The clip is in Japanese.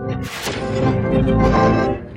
です。